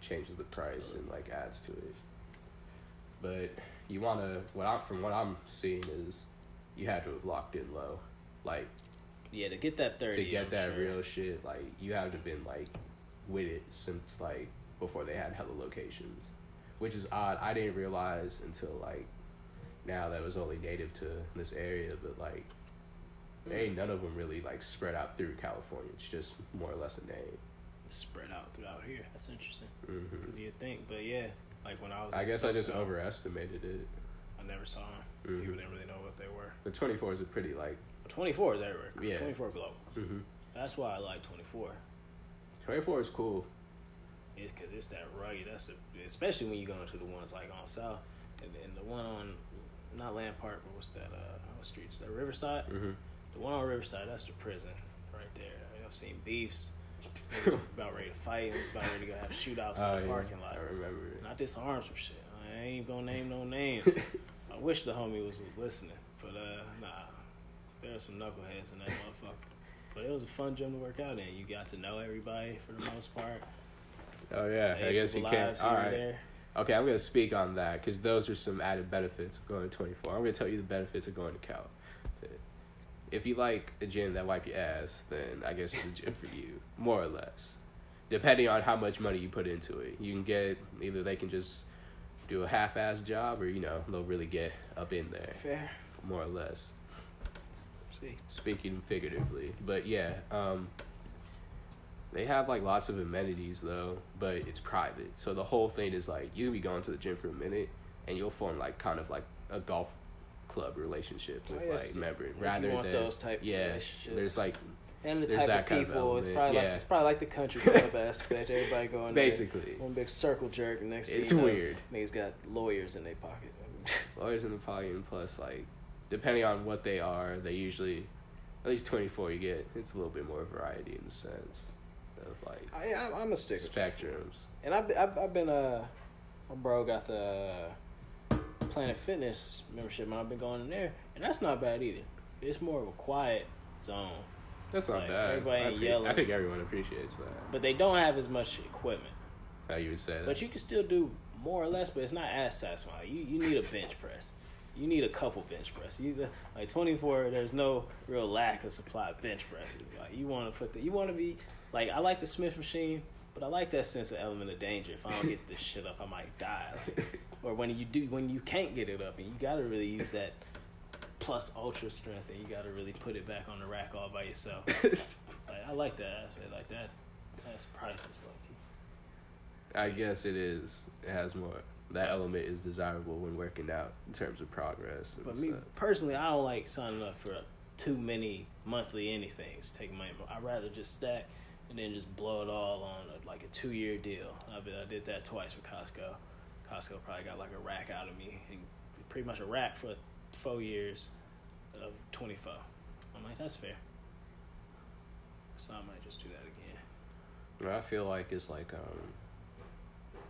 Speaker 2: changes the price and like adds to it. But you want to what I'm from what I'm seeing is you had to have locked in low, like
Speaker 1: Yeah, to get that thirty.
Speaker 2: to get
Speaker 1: I'm
Speaker 2: that
Speaker 1: sure.
Speaker 2: real shit, like you have to been like with it since like before they had hella locations, which is odd. I didn't realize until like now that was only native to this area, but like
Speaker 1: Mm.
Speaker 2: ain't none of them really like spread out through California. It's just more or less a name.
Speaker 1: spread out throughout here. That's interesting because you think, but yeah, like when I was.
Speaker 2: I guess I just overestimated it.
Speaker 1: I never saw them.
Speaker 2: Mhm.
Speaker 1: People didn't really know what they were.
Speaker 2: The twenty four is a pretty like.
Speaker 1: Twenty four is everywhere.
Speaker 2: Yeah.
Speaker 1: Twenty four global.
Speaker 2: hmm
Speaker 1: That's why I like twenty four.
Speaker 2: Twenty four is cool.
Speaker 1: It's because it's that rugged. That's the especially when you go into the ones like on South and, and the one on not Land Park, but what's that? Uh, what street is that? Riverside.
Speaker 2: hmm
Speaker 1: The one on Riverside, that's the prison right there. I've seen beefs. About ready to fight. About ready to go have shootouts
Speaker 2: Oh
Speaker 1: in the
Speaker 2: yeah,
Speaker 1: parking lot.
Speaker 2: I remember it.
Speaker 1: Not disarm some shit. I ain't gonna name no names. I wish the homie was listening, but uh, nah. There are some knuckleheads in that motherfucker. But it was a fun gym to work out in. You got to know everybody for the most part.
Speaker 2: Oh yeah, I guess you can't.
Speaker 1: lives
Speaker 2: All right.
Speaker 1: there.
Speaker 2: Okay, I'm gonna speak on that because those are some added benefits of going to 24. I'm gonna tell you the benefits of going to Cal. If you like a gym that wipe your ass, then I guess it's a gym for you, more or less. Depending on how much money you put into it, you can get either they can just do a half-ass job, or you know they'll really get up in there,
Speaker 1: Fair.
Speaker 2: more or less.
Speaker 1: See.
Speaker 2: Speaking figuratively, but yeah, um, they have like lots of amenities though, but it's private. So the whole thing is like you be going to the gym for a minute, and you'll form like kind of like a golf club relationship with
Speaker 1: Oh, yes.
Speaker 2: like member
Speaker 1: If you
Speaker 2: rather
Speaker 1: want
Speaker 2: than
Speaker 1: those type of
Speaker 2: yeah.
Speaker 1: relationships.
Speaker 2: There's like
Speaker 1: And the
Speaker 2: There's
Speaker 1: type of
Speaker 2: kind of
Speaker 1: people, it's probably like it's probably like the country club aspect. Everybody going there,
Speaker 2: basically
Speaker 1: one big circle jerk. and Next,
Speaker 2: it's
Speaker 1: know,
Speaker 2: weird.
Speaker 1: Niggas got lawyers in their pocket.
Speaker 2: Lawyers in the pocket, and plus like depending on what they are, they usually at least 24 you get it's a little bit more variety in the sense of like
Speaker 1: I, I'm, I'm a sticker.
Speaker 2: spectrums.
Speaker 1: And I've, been- I've, I've been, uh, my bro got the Planet Fitness membership, and I've been going in there, and that's not bad either. It's more of a quiet zone,
Speaker 2: That's not
Speaker 1: like
Speaker 2: bad.
Speaker 1: everybody
Speaker 2: I think,
Speaker 1: yelling.
Speaker 2: I think everyone appreciates that.
Speaker 1: but they don't have as much equipment.
Speaker 2: How you would say that?
Speaker 1: But you can still do more or less, but it's not as satisfying. You you need a bench press. You need a couple bench press. You like twenty four. There's no real lack of supply of bench presses. Like you want to put the you want to be like I like the Smith machine, but I like that sense of element of danger. If I don't get this shit up, I might die. Like, or when you do when you can't get it up, and you got to really use that plus ultra strength, and you got to really put it back on the rack all by yourself. like, I like that aspect. Like that. That's priceless, low key.
Speaker 2: I guess it is. It has more. That element is desirable when working out in terms of progress.
Speaker 1: But me
Speaker 2: stuff.
Speaker 1: personally, I don't like signing up for too many monthly anythings. Take money. I'd rather just stack and then just blow it all on a, like a two year deal. I bet I did that twice with Costco. Costco probably got like a rack out of me, and pretty much a rack for four years of twenty four. I'm like, that's fair. So I might just do that again.
Speaker 2: What I feel like is like um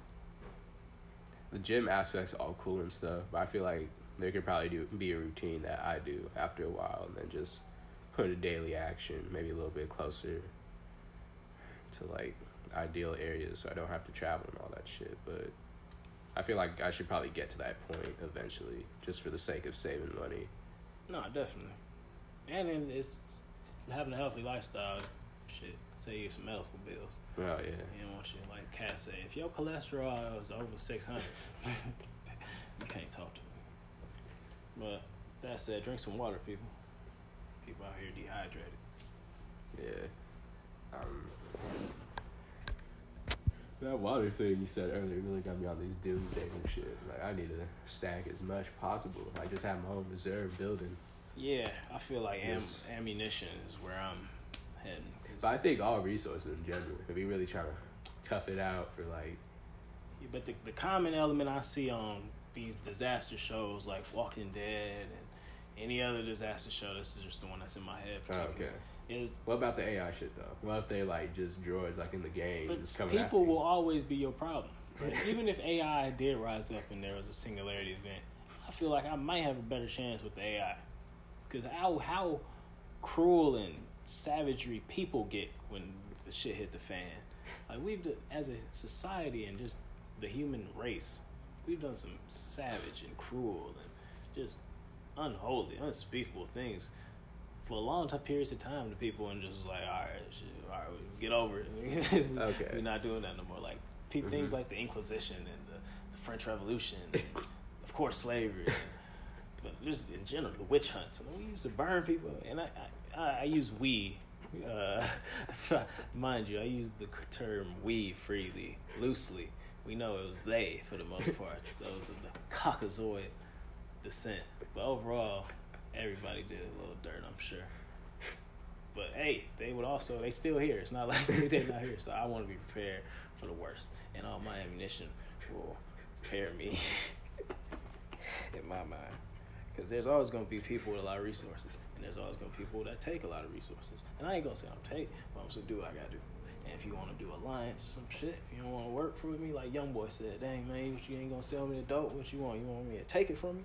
Speaker 2: the gym aspects all cool and stuff, but I feel like there could probably do be a routine that I do after a while and then just put a daily action maybe a little bit closer to like ideal areas so I don't have to travel and all that shit. But I feel like I should probably get to that point eventually, just for the sake of saving money.
Speaker 1: No, definitely. And then it's having a healthy lifestyle. Shit, save you some medical bills.
Speaker 2: Oh yeah.
Speaker 1: You don't want you like Katt say, if your cholesterol is over six hundred, you can't talk to me. But that said, drink some water, people. People out here dehydrated.
Speaker 2: Yeah. Um, that water thing you said earlier really got me on these doomsday and shit. Like I need to stack as much possible. I just have my own reserve building.
Speaker 1: Yeah, I feel like am- ammunition is where I'm heading. 'cause-
Speaker 2: But I think all resources in general, if we really try to tough it out for like
Speaker 1: Yeah, but the, the common element I see on these disaster shows like Walking Dead and any other disaster show, this is just the one that's in my head.
Speaker 2: oh,
Speaker 1: particularly,
Speaker 2: okay.
Speaker 1: Is
Speaker 2: What about the AI shit though? What if they like just droids like in the game
Speaker 1: people will always be your problem. Like, even if AI did rise up and there was a singularity event, I feel like I might have a better chance with the AI. Because how how cruel and savagery people get when the shit hit the fan. Like we've as a society and just the human race, we've done some savage and cruel and just unholy, unspeakable things for a long time periods of time to people and just was like, all right, shit, all right, get over it.
Speaker 2: Okay.
Speaker 1: We're not doing that no more. Like pe- things
Speaker 2: Mhm.
Speaker 1: like the Inquisition and the, the French Revolution, and of course slavery, and, but just in general the witch hunts. And we used to burn people, and I I, I use we. Uh, mind you, I use the term we freely, loosely. We know it was they for the most part. Those of the Caucasoid descent. But overall, everybody did a little dirt, I'm sure. But hey, they would also they still here. It's not like they, they're not here. So I want to be prepared for the worst, and all my ammunition will prepare me in my mind. Because there's always going to be people with a lot of resources, and there's always going to be people that take a lot of resources. And I ain't gonna say I'm take, but I'm gonna do what I gotta do. And if you want to do alliance, some shit, if you don't want to work for me, like Young Boy said, dang man, you ain't gonna sell me the dope? What you want? You want me to take it from me?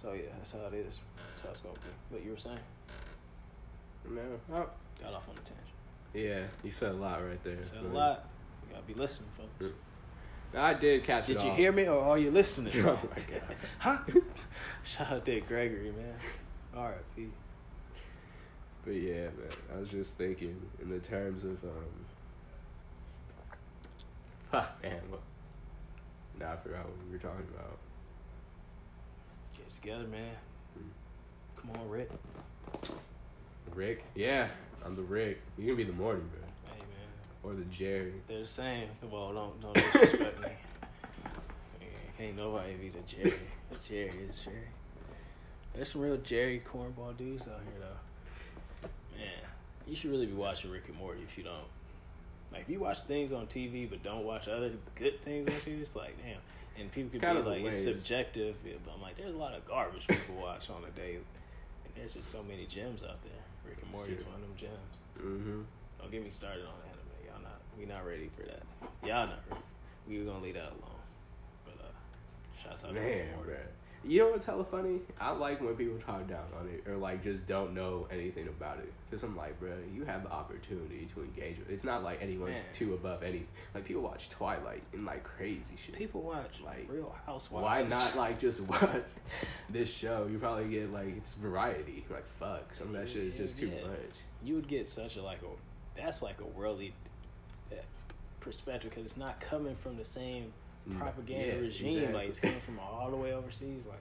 Speaker 1: So yeah, that's how it is. That's how it's gonna be. What you were saying?
Speaker 2: No. Oh.
Speaker 1: Got off on a tangent.
Speaker 2: Yeah, you said a lot right there.
Speaker 1: Said a lot. You gotta be listening, folks.
Speaker 2: I did catch
Speaker 1: Did
Speaker 2: it
Speaker 1: you
Speaker 2: all.
Speaker 1: hear me or are you listening?
Speaker 2: Oh my god.
Speaker 1: huh? Shout out to Gregory, man. R.I.P.
Speaker 2: But yeah, man, I was just thinking in the terms of um. Ha, man, what? Now I forgot what we were talking about.
Speaker 1: It together, man. Come on, Rick.
Speaker 2: Rick? Yeah, I'm the Rick. You can be the Morty, bro,
Speaker 1: Hey, man.
Speaker 2: or the Jerry.
Speaker 1: They're the same. Well, don't don't disrespect me. Yeah, Can't nobody be the Jerry. The Jerry is Jerry. There's some real Jerry cornball dudes out here though. Man, you should really be watching Rick and Morty if you don't. Like if you watch things on TV but don't watch other good things on TV, it's like damn. And people
Speaker 2: It's
Speaker 1: could
Speaker 2: kind
Speaker 1: be
Speaker 2: of
Speaker 1: like it's subjective, yeah, but I'm like there's a lot of garbage people watch on a daily. And there's just so many gems out there. Rick and Morty is
Speaker 2: Sure.
Speaker 1: one of them gems.
Speaker 2: Mm-hmm.
Speaker 1: Don't get me started on anime. Y'all not we not ready for that. Y'all not ready. We were gonna leave that alone. But uh shouts out to Rick
Speaker 2: Man,
Speaker 1: and Morty.
Speaker 2: bro. You know what's hella funny? I like when people talk down on it or like just don't know anything about it. Because I'm like, bro, you have the opportunity to engage with it. It's not like anyone's
Speaker 1: Man.
Speaker 2: too above any. Like people watch Twilight and like crazy shit.
Speaker 1: People watch
Speaker 2: Like,
Speaker 1: Real Housewives.
Speaker 2: Why not like just watch this show? You probably get like it's variety. Like fuck, some of that shit is just too
Speaker 1: Yeah.
Speaker 2: much.
Speaker 1: You would get such a like a that's like a worldly uh, perspective because it's not coming from the same
Speaker 2: Mm.
Speaker 1: propaganda
Speaker 2: yeah,
Speaker 1: regime.
Speaker 2: exactly.
Speaker 1: Like it's coming from all the way overseas. Like,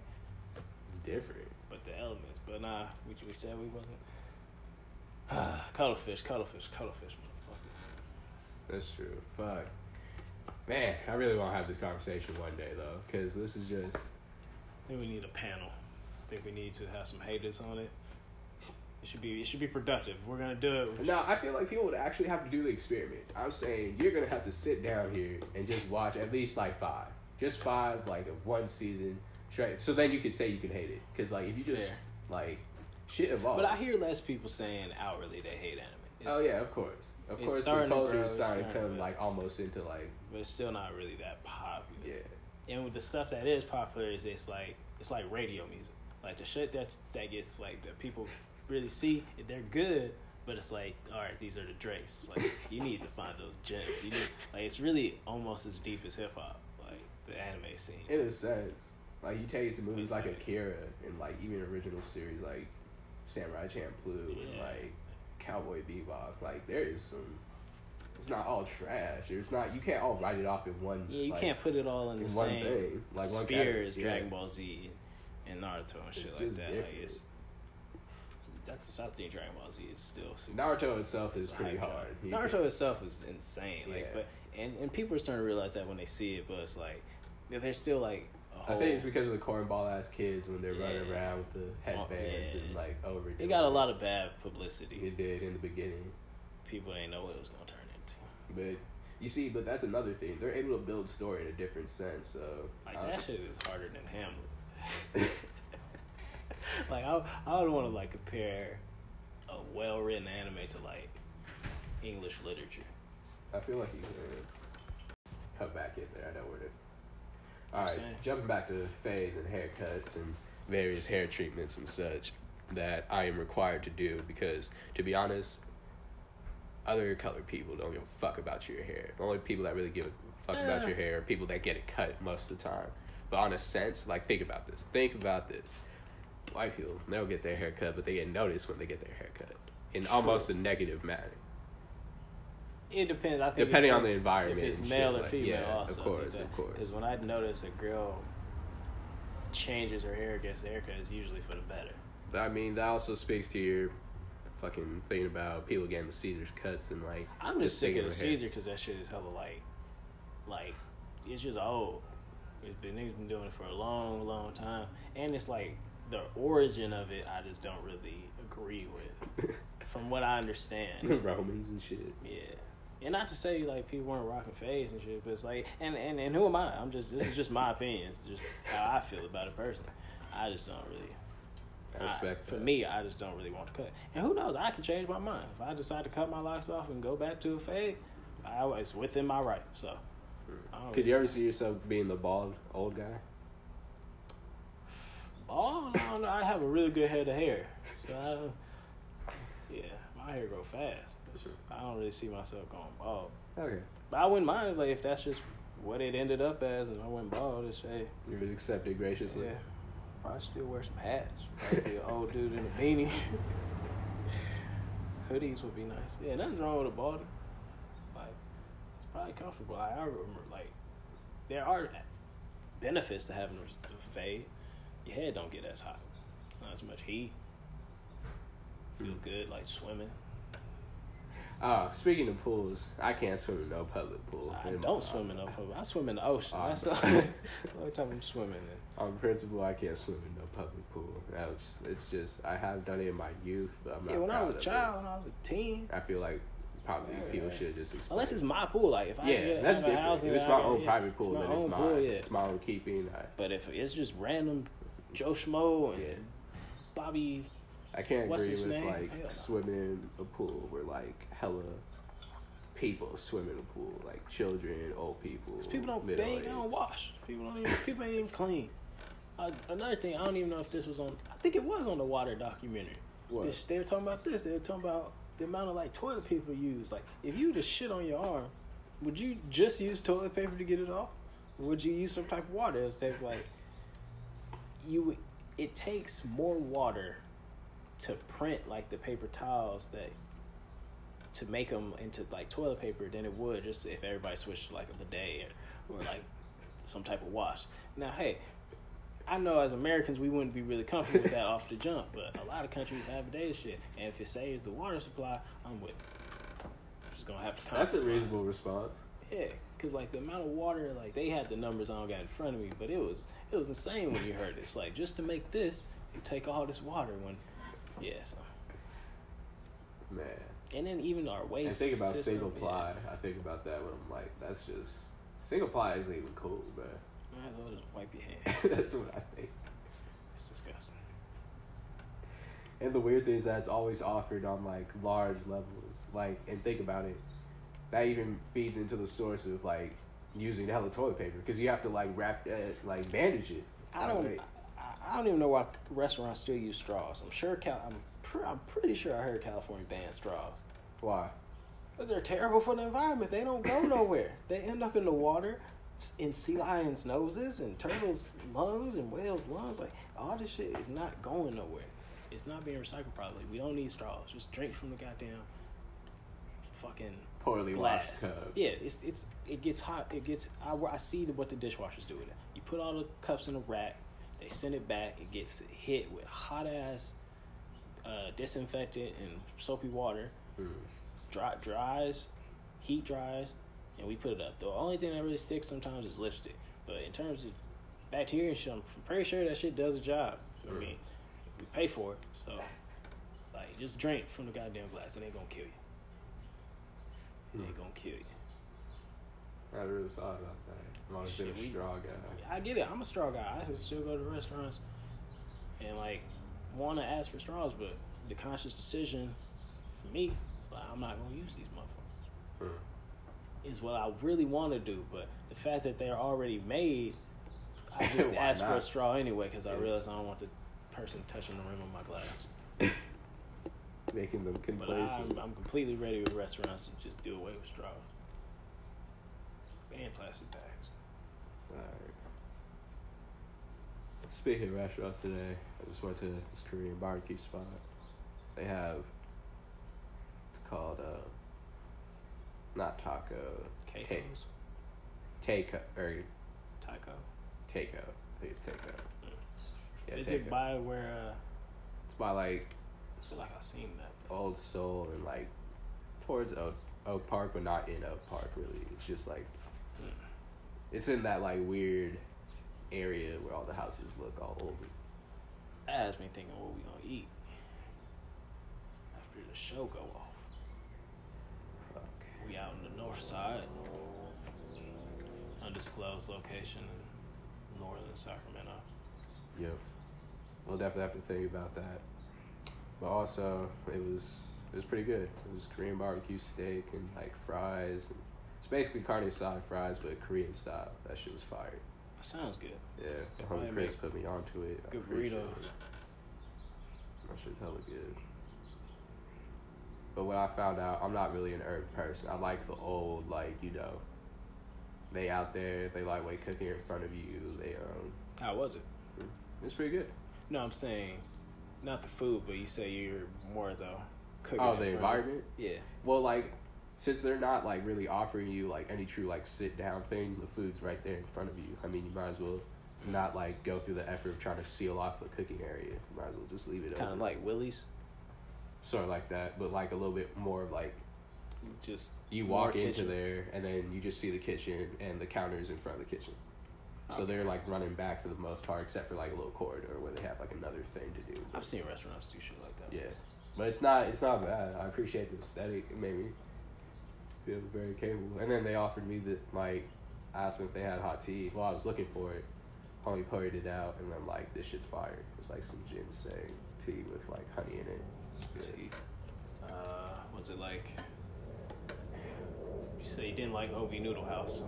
Speaker 2: It's different.
Speaker 1: but the elements. But nah, we we said we wasn't. cuttlefish, cuttlefish, cuttlefish, motherfucker.
Speaker 2: That's true. Fuck. Man, I really want to have this conversation one day though, because this is just
Speaker 1: I think we need a panel. I think we need to have some haters on it. It should be it should be productive. We're gonna do it. we
Speaker 2: No, I feel like people would actually have to do the experiment. I'm saying you're gonna have to sit down here and just watch at least like five, just five, like of one season straight. So then you could say you can hate it, because like if you just
Speaker 1: Fair.
Speaker 2: like shit evolves.
Speaker 1: But I hear less people saying outwardly they hate anime. It's,
Speaker 2: oh yeah, of course, of course, the
Speaker 1: starting to
Speaker 2: culture
Speaker 1: grow,
Speaker 2: is
Speaker 1: it's
Speaker 2: starting to come
Speaker 1: to-
Speaker 2: like almost into like
Speaker 1: but it's still not really that popular.
Speaker 2: yeah,
Speaker 1: And with the stuff that is popular, is it's like it's like radio music. Like the shit that that gets like the people really see, they're good. But it's like, all right, these are the Drakes. Like you need to find those gems. You need like it's really almost as deep as hip hop, like the anime scene.
Speaker 2: in a sense. Like you take it to movies like Akira and like even original series like Samurai Champloo and like Cowboy Bebop. Like there is some. It's not all trash. It's not. You can't all write it off in one.
Speaker 1: Yeah, you
Speaker 2: like,
Speaker 1: can't put it all in the
Speaker 2: one
Speaker 1: same
Speaker 2: thing, like one
Speaker 1: sphere
Speaker 2: yeah.
Speaker 1: Dragon Ball Z and Naruto and shit
Speaker 2: It's
Speaker 1: like that.
Speaker 2: different.
Speaker 1: Like it's that's I think Dragon Ball Z is still super.
Speaker 2: Naruto itself is pretty hard.
Speaker 1: Naruto
Speaker 2: can-
Speaker 1: itself is insane. Like,
Speaker 2: Yeah.
Speaker 1: but and and people are starting to realize that when they see it, but it's like there's still like a
Speaker 2: I
Speaker 1: whole.
Speaker 2: think it's because of the cornball ass kids when they're running around with the headbands
Speaker 1: yeah,
Speaker 2: and like over.
Speaker 1: they got a lot of bad publicity.
Speaker 2: It did in the beginning,
Speaker 1: People didn't know what it was gonna turn into.
Speaker 2: but you see, but that's another thing. They're able to build story in a different sense. So
Speaker 1: Like
Speaker 2: uh,
Speaker 1: that shit is harder than Hamlet. like I, I would want to like compare a well written anime to like English literature.
Speaker 2: I feel like you could cut back in there. I know where to. All right, jumping back to fades and haircuts and various hair treatments and such that I am required to do because, to be honest, other colored people don't give a fuck about your hair. The only people that really give a fuck about your hair are people that get it cut most of the time. But on a sense, like think about this. Think about this. White people, don't get their hair cut, but they get noticed when they get their hair cut in
Speaker 1: True.
Speaker 2: almost a negative manner.
Speaker 1: It depends. I think
Speaker 2: Depending on the environment
Speaker 1: If it's male or
Speaker 2: like,
Speaker 1: female,
Speaker 2: yeah,
Speaker 1: also.
Speaker 2: of course, of course.
Speaker 1: Because when I notice a girl changes her hair, gets a haircut, it's usually for the better.
Speaker 2: But I mean, that also speaks to your fucking thing about people getting the Caesar's cuts and like.
Speaker 1: I'm just sick of the. Caesar because that shit is hella like, like, it's just old. It's been niggas been doing it for a long, long time, and it's like the origin of it. I just don't really agree with. from what I understand.
Speaker 2: The Romans and shit.
Speaker 1: Yeah. And not to say like people weren't rocking fades and shit, but it's like and, and, and who am I? I'm just this is just my opinion. It's just how I feel about it personally. I just don't really
Speaker 2: I respect
Speaker 1: I, for me, I just don't really want to cut. And who knows? I can change my mind if I decide to cut my locks off and go back to a fade. I, it's within my right. So,
Speaker 2: Could you ever see yourself being the bald old guy?
Speaker 1: Bald? I don't know. I have a really good head of hair, so I, yeah, my hair grow fast. I don't really see myself going bald,
Speaker 2: Okay.
Speaker 1: but I wouldn't mind like if that's just what it ended up as, and I went bald. It's hey,
Speaker 2: You would accept it graciously.
Speaker 1: yeah, probably still wear some hats. Probably be an old dude in a beanie. Hoodies would be nice. Yeah, nothing's wrong with a bald. Like, it's probably comfortable. I, I remember, like, there are benefits to having a a fade. Your head don't get as hot. It's not as much heat. Feel
Speaker 2: Mm.
Speaker 1: good, like swimming.
Speaker 2: Oh, speaking of pools, I can't swim in no public pool.
Speaker 1: I don't swim in no public. I swim in the ocean.
Speaker 2: Oh,
Speaker 1: That's the only, that's the only time I'm swimming in.
Speaker 2: On principle, I can't swim in no public pool. Was, it's just I have done it in my youth, but I'm not.
Speaker 1: Yeah, when I was a child, when I was a teen.
Speaker 2: I feel like probably
Speaker 1: Yeah,
Speaker 2: people should just explain.
Speaker 1: unless it's my pool, like if I
Speaker 2: yeah,
Speaker 1: get,
Speaker 2: that's different.
Speaker 1: house
Speaker 2: If it's my own private pool, then
Speaker 1: it's
Speaker 2: then
Speaker 1: my
Speaker 2: it's
Speaker 1: own
Speaker 2: mine.
Speaker 1: pool, yeah.
Speaker 2: It's my own keeping. I,
Speaker 1: But if it's just random Joe Schmo and
Speaker 2: Yeah.
Speaker 1: Bobby,
Speaker 2: I can't
Speaker 1: What's
Speaker 2: agree
Speaker 1: his
Speaker 2: with
Speaker 1: name?
Speaker 2: like
Speaker 1: no.
Speaker 2: swimming in a pool where like hella people swim in a pool, like children, old people.
Speaker 1: people don't they, ain't- they don't wash. People don't even people ain't even clean. Uh, another thing, I don't even know if this was on. I think it was on the water documentary.
Speaker 2: What?
Speaker 1: This- they were talking about this. They were talking about the amount of like toilet paper used. Like, if you just shit on your arm, would you just use toilet paper to get it off? Or would you use some type of water? It's like like you. It takes more water to print like the paper towels that to make them into like toilet paper than it would just if everybody switched to like a bidet or, or like some type of wash. Now, hey, I know as Americans we wouldn't be really comfortable with that off the jump, but a lot of countries have bidet shit, and if it saves the water supply, I'm with. It. Just gonna have to.
Speaker 2: That's a reasonable response.
Speaker 1: Yeah, cause like the amount of water, like they had the numbers I don't got in front of me, but it was it was insane when you heard it. It's like just to make this, you take all this water when, yeah. So
Speaker 2: Man.
Speaker 1: and then even our waste.
Speaker 2: And think about
Speaker 1: system,
Speaker 2: single
Speaker 1: yeah.
Speaker 2: ply. I think about that when I'm like, that's just single ply isn't even cool, man.
Speaker 1: Might as well just wipe your hand.
Speaker 2: that's what I think.
Speaker 1: It's disgusting.
Speaker 2: And the weird thing is that it's always offered on like large levels. Like, and think about it, that even feeds into the source of like using the hella toilet paper because you have to like wrap, uh, like bandage it.
Speaker 1: I don't.
Speaker 2: Like,
Speaker 1: I, I don't even know why restaurants still use straws. I'm sure. Cal, I'm. Pre, I'm pretty sure I heard California ban straws.
Speaker 2: Why?
Speaker 1: Because they're terrible for the environment. They don't go nowhere. they end up in the water, in sea lions' noses, and turtles' lungs, and whales' lungs. Like all this shit is not going nowhere. It's not being recycled properly. We don't need straws. Just drink from the goddamn fucking
Speaker 2: Poorly
Speaker 1: glass.
Speaker 2: washed tub.
Speaker 1: Yeah, it's it's it gets hot. It gets. I, I see what the dishwashers do with it. You put all the cups in a rack. They send it back. It gets hit with hot ass uh, disinfectant and soapy water.
Speaker 2: Mm.
Speaker 1: Dry, dries, heat dries, and we put it up. The only thing that really sticks sometimes is lipstick. But in terms of bacteria and shit, I'm pretty sure that shit does a job. I mean, we pay for it, so like just drink from the goddamn glass. It ain't gonna kill you.
Speaker 2: Hmm.
Speaker 1: gonna kill you.
Speaker 2: I really thought about that. I'm always been a
Speaker 1: we-
Speaker 2: straw guy.
Speaker 1: I get it. I'm a straw guy. I can still go to restaurants and like want to ask for straws, but the conscious decision for me, is like, I'm not gonna use these motherfuckers.
Speaker 2: Mm.
Speaker 1: Is what I really want to do, but the fact that they're already made, I just
Speaker 2: Why
Speaker 1: ask for a
Speaker 2: not?
Speaker 1: straw anyway because I
Speaker 2: Yeah.
Speaker 1: realize I don't want the person touching the rim of my glass.
Speaker 2: Making them
Speaker 1: But
Speaker 2: complacent.
Speaker 1: I'm, I'm completely ready with restaurants to just do away with straws and plastic bags.
Speaker 2: Alright. Speaking of restaurants today, I just went to this Korean barbecue spot. They have it's called uh not taco
Speaker 1: Keiko's,
Speaker 2: Taco or
Speaker 1: Taco.
Speaker 2: Taco. I think it's Taco. Yeah,
Speaker 1: Is
Speaker 2: Taco.
Speaker 1: it by where? Uh,
Speaker 2: it's by like
Speaker 1: feel like I've seen that.
Speaker 2: Old Soul and like towards Oak, Oak Park, but not in Oak Park really. It's just like
Speaker 1: Mm.
Speaker 2: it's in that like weird area where all the houses look all old.
Speaker 1: That has me thinking what we gonna eat after the show go off?
Speaker 2: Fuck.
Speaker 1: We out in the north side, undisclosed location in northern Sacramento.
Speaker 2: Yep. We'll definitely have to think about that. But also, it was it was pretty good. It was Korean barbecue steak and like fries. And it's basically carne asada fries, but Korean style. That shit was fire.
Speaker 1: That sounds good.
Speaker 2: Yeah, homie Chris put me onto it. I
Speaker 1: Good
Speaker 2: it. That shit hella good. But what I found out, I'm not really an herb person. I like the old, like you know, they out there, they like way cooking in front of you. They um,
Speaker 1: How was it?
Speaker 2: it's pretty good.
Speaker 1: No, I'm saying not the food, but you say you're more though cooking.
Speaker 2: Oh, the environment.
Speaker 1: Yeah.
Speaker 2: Well, like since they're not like really offering you like any true like sit down thing, the food's right there in front of you. I mean, you might as well not like go through the effort of trying to seal off the cooking area. You might as well just leave it
Speaker 1: Kind of like Willie's.
Speaker 2: sort of like that, but like a little bit more of like
Speaker 1: Just
Speaker 2: you walk into
Speaker 1: kitchen.
Speaker 2: there and then you just see the kitchen and the counters in front of the kitchen. So
Speaker 1: Okay.
Speaker 2: they're like running back for the most part, except for like a little corridor where they have like another thing to do.
Speaker 1: I've seen restaurants do shit like that.
Speaker 2: Yeah, but it's not it's not bad. I appreciate the aesthetic. It made me feel very capable. And then they offered me the like I asked them if they had hot tea. Well, I was looking for it. Homie poured it out, and I'm like, this shit's fire. It's like some ginseng tea with like honey in it.
Speaker 1: See, uh, what's it like? You say you didn't like OB Noodle House.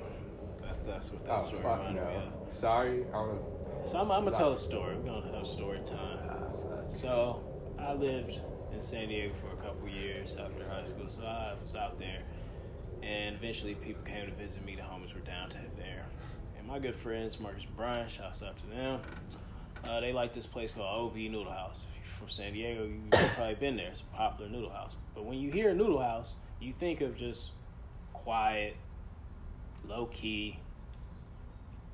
Speaker 1: That's that's what that
Speaker 2: Oh
Speaker 1: story
Speaker 2: fuck no!
Speaker 1: of.
Speaker 2: Sorry, I don't.
Speaker 1: So I'm, I'm gonna tell a story. We're gonna have story time.
Speaker 2: Uh,
Speaker 1: So I lived in San Diego for a couple years after high school. So I was out there, and eventually people came to visit me. The homies were down to there, and my good friends Marcus and Brian, shouts out to them. Uh, they like this place called OB Noodle House. If you're from San Diego, you've probably been there. It's a popular noodle house. But when you hear noodle house, you think of just quiet, low key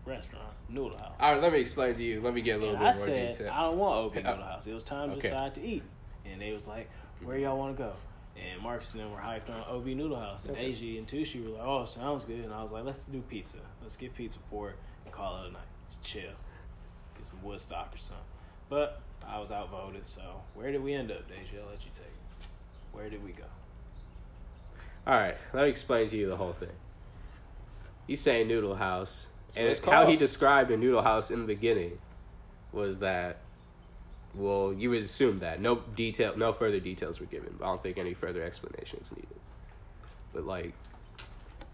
Speaker 1: restaurant noodle house.
Speaker 2: all right, let me explain to you. Let me get a little
Speaker 1: And
Speaker 2: bit
Speaker 1: I
Speaker 2: more
Speaker 1: said,
Speaker 2: detail.
Speaker 1: I don't want OB uh, Noodle House. It was time to
Speaker 2: Okay.
Speaker 1: decide to eat. And they was like, where y'all want to go? And Marcus and them were hyped on OB Noodle House. And
Speaker 2: Okay.
Speaker 1: AG and Tushi were like, oh, sounds good. And I was like, let's do pizza. Let's get pizza port and call it a night. Let's chill. Get some Woodstock or something. But I was outvoted. So where did we end up, Deja? I'll let you take it. Where did we go?
Speaker 2: All right, let me explain to you the whole thing. He's saying Noodle House,
Speaker 1: That's
Speaker 2: and
Speaker 1: it's
Speaker 2: how he described a Noodle House in the beginning was that, well, you would assume that no detail, no further details were given. But I don't think any further explanations needed. But like,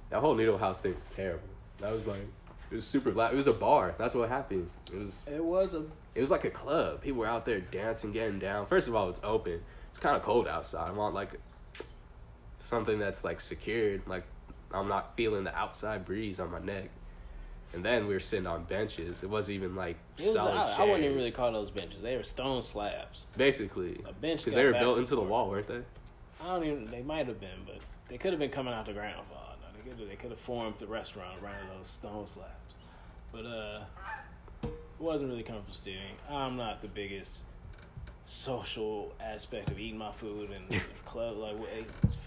Speaker 2: that whole Noodle House thing was terrible. That was like, it was super loud. It was a bar. That's what happened. It was
Speaker 1: It was a.
Speaker 2: it was like a club. People were out there dancing, getting down. First of all, it's open. It's kind of cold outside. I want like something that's like secured. Like I'm not feeling the outside breeze on my neck. And then we were sitting on benches. It wasn't even like
Speaker 1: was
Speaker 2: solid
Speaker 1: I, I wouldn't even really call those benches. They were stone slabs.
Speaker 2: Basically,
Speaker 1: A bench
Speaker 2: because they were built into the wall, weren't they?
Speaker 1: I don't even. They might have been, but they could have been coming out the ground for all I know. They could. They could have formed the restaurant around those stone slabs. But uh, it wasn't really comfortable sitting. I'm not the biggest social aspect of eating my food and the club. Like,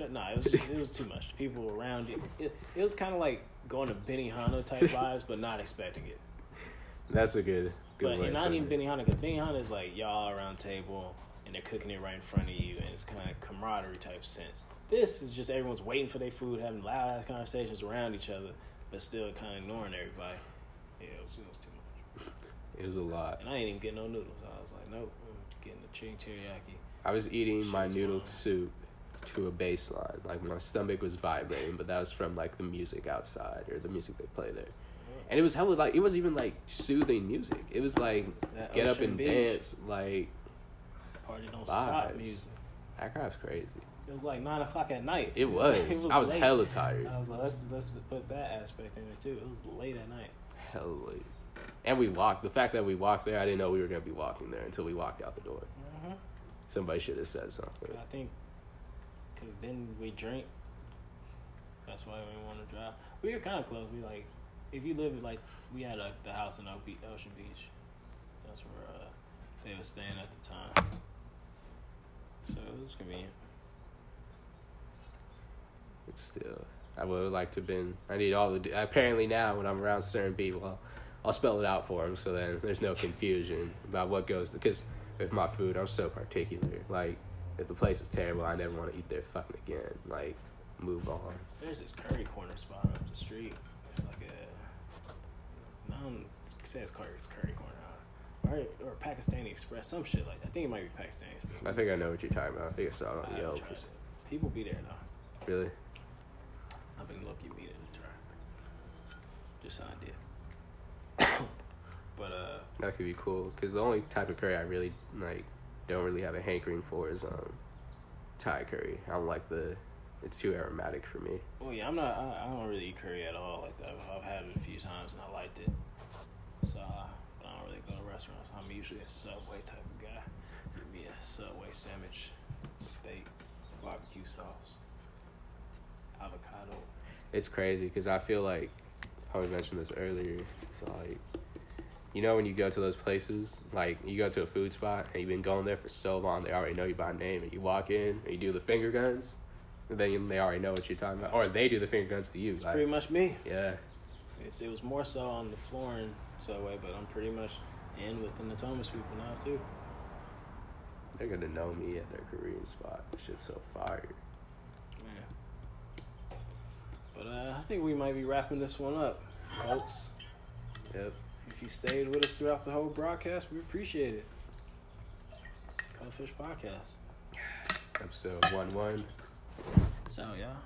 Speaker 1: it, nah, it was it was too much. People around it. It, it was kind of like going to Benihana type vibes, but not expecting it.
Speaker 2: That's a good. good
Speaker 1: But not even
Speaker 2: it.
Speaker 1: Benihana, because Benihana is like y'all around table and they're cooking it right in front of you, and it's kind of camaraderie type sense. This is just everyone's waiting for their food, having loud ass conversations around each other, but still kind of ignoring everybody. Yeah, it was, it was too much.
Speaker 2: It was a lot.
Speaker 1: And I ain't even getting no noodles. I was like, nope, getting the chicken teriyaki.
Speaker 2: I was eating my noodle
Speaker 1: wild.
Speaker 2: soup to a baseline. Like my stomach was vibrating, but that was from like the music outside or the music they play there. And it was hella like it wasn't even like soothing music. It was like
Speaker 1: That
Speaker 2: get up and
Speaker 1: Beach.
Speaker 2: dance. Like
Speaker 1: Party don't stop music.
Speaker 2: that crap's crazy.
Speaker 1: It was like nine o'clock at night.
Speaker 2: It was. I was
Speaker 1: late.
Speaker 2: hella tired.
Speaker 1: I was like, let's let's put that aspect in it too. It was late at night.
Speaker 2: Hella late. And we walked. The fact that we walked there, I didn't know we were gonna be walking there until we walked out the door.
Speaker 1: Mm-hmm.
Speaker 2: Somebody should have said something.
Speaker 1: I think because then we drink. That's why we want to drive. We were kind of close. We like, if you live like we had a, the house in Oak Ocean Beach. That's where uh, they were staying at the time. So it was convenient.
Speaker 2: It's still. I would have liked to have been. I need all the. Apparently now, when I'm around certain people, I'll, spell it out for them, so then there's no confusion about what goes. Because with my food, I'm so particular. Like if the place is terrible, I never want to eat there fucking again. Like, move on.
Speaker 1: There's this curry corner spot up the street. It's like a. I don't say it's curry, it's curry corner. huh? Or, or Pakistani Express, some shit like that. I think it might be Pakistani Express.
Speaker 2: I think I know what you're talking about. I think I saw it on Yelp.
Speaker 1: People be there though.
Speaker 2: Really?
Speaker 1: I've been lucky meaning to try. Just an idea. But uh,
Speaker 2: That could be cool. Cause the only type of curry I really like don't really have a hankering for is um Thai curry. I don't like the. It's too aromatic for me.
Speaker 1: Oh yeah, I'm not. I, I don't really eat curry at all like that. I've had it a few times and I liked it. So uh, I don't really go to restaurants. I'm usually a Subway type of guy. Give me a Subway sandwich, steak, barbecue sauce, avocado.
Speaker 2: It's crazy because I feel like I was mentioned this earlier. So like, you know, when you go to those places, like you go to a food spot and you've been going there for so long, they already know you by name, and you walk in and you do the finger guns, and then they already know what you're talking about, or they do the finger guns to you.
Speaker 1: It's
Speaker 2: Like,
Speaker 1: pretty much me.
Speaker 2: yeah,
Speaker 1: It's, it was more so on the flooring Subway, but I'm pretty much in with the Thomas people now too.
Speaker 2: they're gonna know me at their Korean spot. Shit's so fire.
Speaker 1: Man. But uh, I think we might be wrapping this one up, folks.
Speaker 2: Yep.
Speaker 1: If you stayed with us throughout the whole broadcast, we appreciate it. Cuttlefish Podcast.
Speaker 2: Episode one one.
Speaker 1: So, y'all.